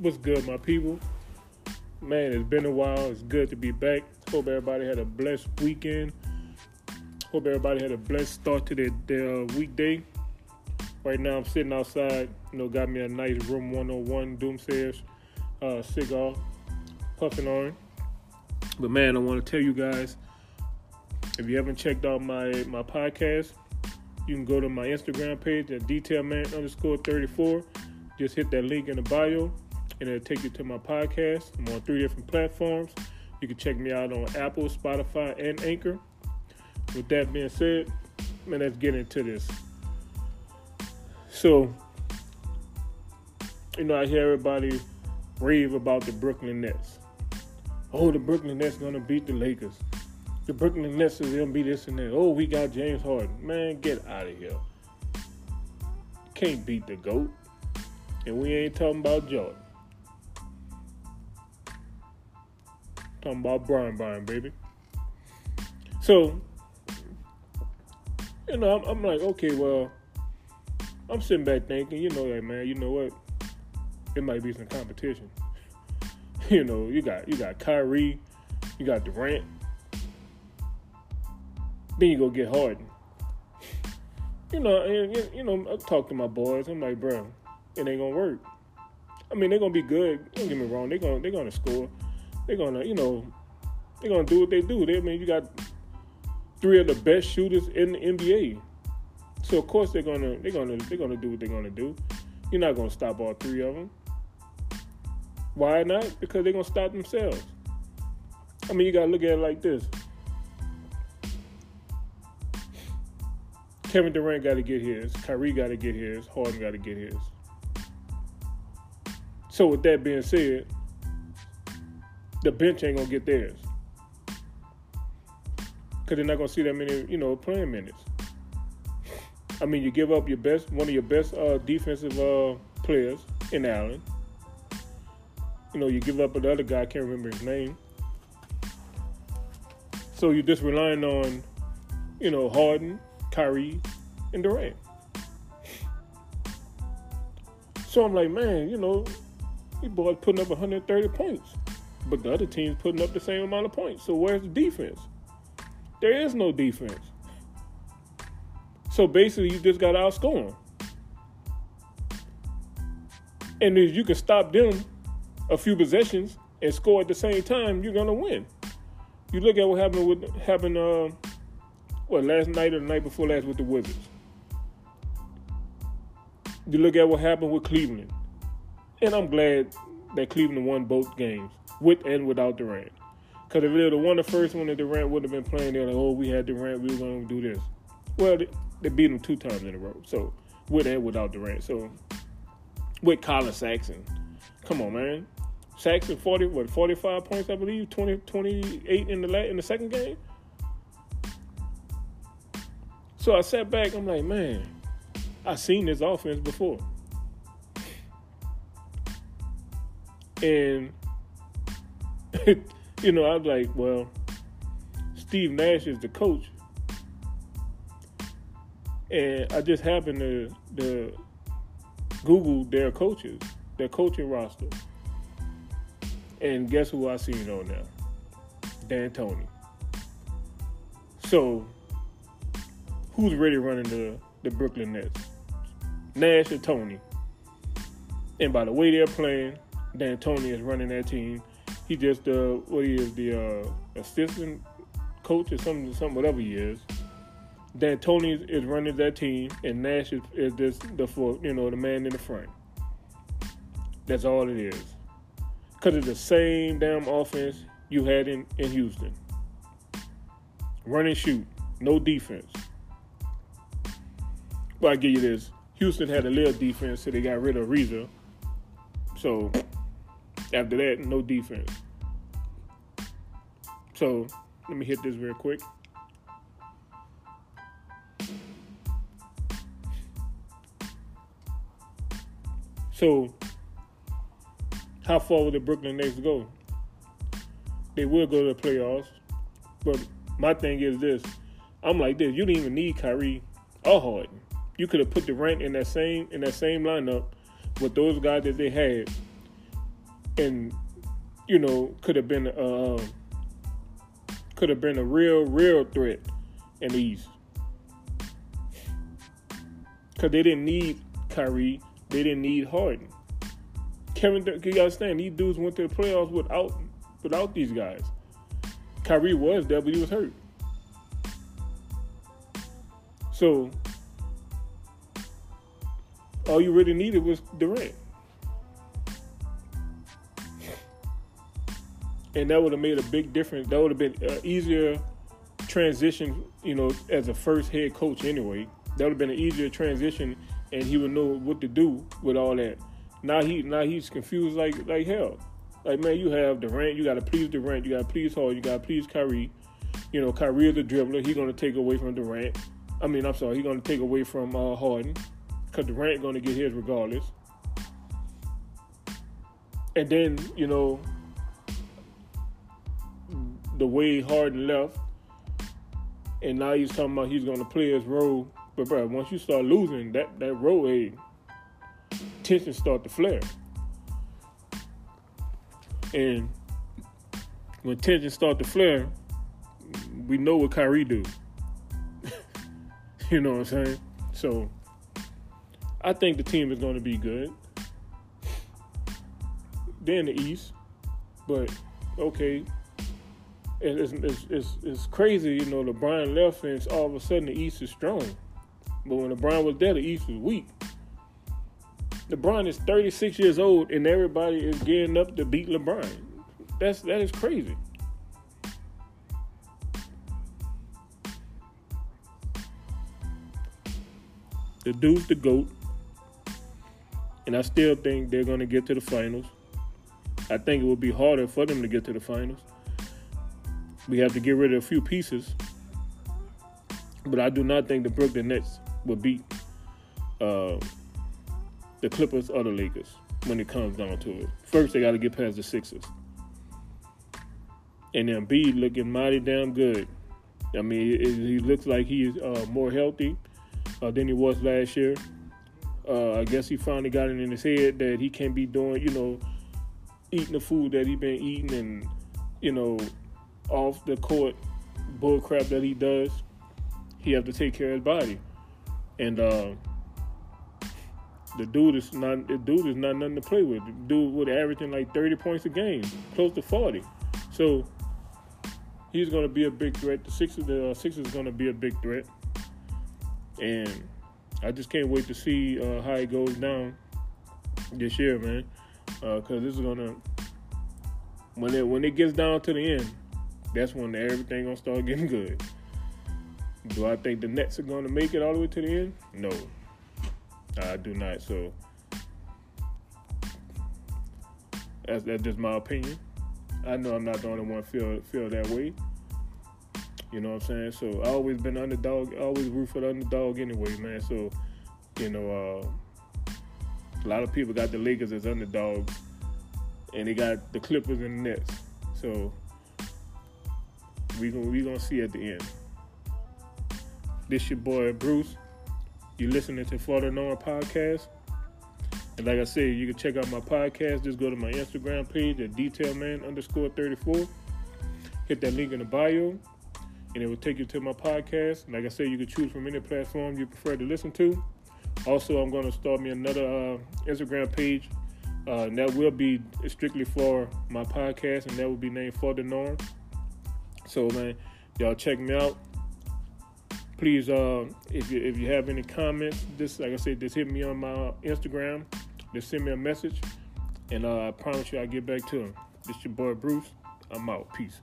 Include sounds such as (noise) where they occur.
What's good, my people? Man, it's been a while. It's good to be back. Hope everybody had a blessed weekend. Hope everybody had a blessed start to their, their uh, weekday. Right now, I'm sitting outside. You know, got me a nice room 101 Doomsayers uh, cigar, puffing on. But man, I want to tell you guys, if you haven't checked out my my podcast, you can go to my Instagram page at detailman underscore 34. Just hit that link in the bio and it'll take you to my podcast. I'm on three different platforms. You can check me out on Apple, Spotify, and Anchor. With that being said, man, let's get into this. So, you know, I hear everybody rave about the Brooklyn Nets. Oh, the Brooklyn Nets gonna beat the Lakers. The Brooklyn Nets is gonna be this and that. Oh, we got James Harden. Man, get out of here. Can't beat the GOAT. And we ain't talking about Jordan. Talking about Bron Bron, baby. So, you know, I'm, I'm, like, okay, well, I'm sitting back thinking, you know, like, man, you know what? It might be some competition. (laughs) you know, you got you got Kyrie, you got Durant. Then you go get Harden. (laughs) You know, and you know, I talk to my boys. I'm like, bro, it ain't gonna work. I mean, they're gonna be good. Don't get me wrong. They're gonna they're gonna score they're gonna, you know, they're gonna do what they do. They I mean you got three of the best shooters in the NBA. So of course they're gonna they're gonna they're gonna do what they're gonna do. You're not gonna stop all three of them. Why not? Because they're gonna stop themselves. I mean you gotta look at it like this. Kevin Durant got to get his. Kyrie got to get his. Harden got to get his. So with that being said, the bench ain't gonna get theirs because they're not gonna see that many, you know, playing minutes. I mean, you give up your best, one of your best uh, defensive uh, players in Allen. You know, you give up another guy, I can't remember his name. So you're just relying on, you know, Harden, Kyrie, and Durant. So I'm like, man, you know, these boys putting up 130 points but the other team's putting up the same amount of points. So where's the defense? There is no defense. So basically, you just got to outscore them. And if you can stop them a few possessions and score at the same time, you're gonna win. You look at what happened with happened uh, what last night or the night before last with the Wizards. You look at what happened with Cleveland, and I'm glad that Cleveland won both games with and without Durant. Because if they would have won the first one and Durant would have been playing, they're like, oh, we had Durant, we were going to do this. Well, they, they, beat him two times in a row. So, with and without Durant. So, with Collin Sexton. Come on, man. Sexton, 40, what, 45 points, I believe, 20, 28 in the, in the second game. So I sat back, I'm like, man, I've seen this offense before. And (laughs) you know, I was like, well, Steve Nash is the coach. And I just happened to, to Google their coaches, their coaching roster. And guess who I seen on there? D'Antoni. So, who's really running the, the Brooklyn Nets? Nash or Tony? And by the way they're playing, D'Antoni is running that team he just uh what he is the uh, assistant coach or something, something whatever he is. D'Antoni is running that team, and Nash is, is just the for you know the man in the front. That's all it is. Cause it's the same damn offense you had in, in Houston. Run and shoot, no defense. But I give you this: Houston had a little defense, so they got rid of Ariza. So after that, no defense. So let me hit this real quick. So, how far will the Brooklyn Nets go? They will go to the playoffs, but my thing is this: I'm like this. You didn't even need Kyrie or Harden. You could have put Durant in that same in that same lineup with those guys that they had and you know could have been uh, could have been a real real threat in the East because they didn't need Kyrie, they didn't need Harden. Kevin, you understand? These dudes went to the playoffs without without these guys. Kyrie was there, but he was hurt. So all you really needed was Durant. And that would have made a big difference. That would have been an easier transition, you know, as a first head coach anyway. That would have been an easier transition and he would know what to do with all that. Now he now he's confused like like hell. Like man, you have Durant, you gotta please Durant, you gotta please Hall, you gotta please Kyrie. You know, Kyrie is a dribbler, he's gonna take away from Durant. I mean, I'm sorry, he's gonna take away from uh, Harden because Durant gonna get his regardless. And then you know the way Harden left, and now he's talking about he's gonna play his role. But bro, once you start losing, that that role, hey, tension start to flare. And when tension start to flare, we know what Kyrie do. (laughs) you know what I'm saying? So I think the team is going to be good. They're in the East, but okay. It's, it's, it's, it's crazy, you know, LeBron left and all of a sudden the East is strong. But when LeBron was there, the East was weak. LeBron is 36 years old and everybody is gearing up to beat LeBron. That's that is crazy. The dude's the GOAT. And I still think they're going to get to the finals. I think it will be harder for them to get to the finals. We have to get rid of a few pieces. But I do not think the Brooklyn Nets will beat uh, the Clippers or the Lakers when it comes down to it. First, they got to get past the Sixers. And then B looking mighty damn good. I mean, it, he looks like he's uh, more healthy uh, than he was last year. Uh, I guess he finally got it in his head that he can't be doing, you know, eating the food that he been eating and, you know, off the court bull crap that he does. He have to take care of his body, and uh, the dude is not the dude is not nothing to play with. The dude was averaging like thirty points a game, close to forty. So he's going to be a big threat. The Sixers, the uh, Sixers, is going to be a big threat, and I just can't wait to see uh, how it goes down this year, man. Because uh, this is gonna when it when it gets down to the end, that's when everything gonna start getting good. Do I think the Nets are gonna make it all the way to the end? No, I do not. So that's that's just my opinion. I know I'm not the only one feel feel that way. You know what I'm saying? So I always been underdog. Always root for the underdog anyway, man. So you know, uh, a lot of people got the Lakers as underdogs, and they got the Clippers and the Nets. So we gonna we gonna see at the end. This your boy Bruce. You listening to Florida Nora podcast. And like I said, you can check out my podcast. Just go to my Instagram page at detailman underscore 34. Hit that link in the bio and it will take you to my podcast. Like I said, you can choose from any platform you prefer to listen to. Also, I'm going to start me another uh, Instagram page. Uh, and that will be strictly for my podcast, and that will be named For the Norm. So, man, y'all check me out. Please, uh, if you if you have any comments, just like I said, just hit me on my Instagram. Just send me a message, and uh, I promise you I'll get back to them. This your boy Bruce. I'm out. Peace.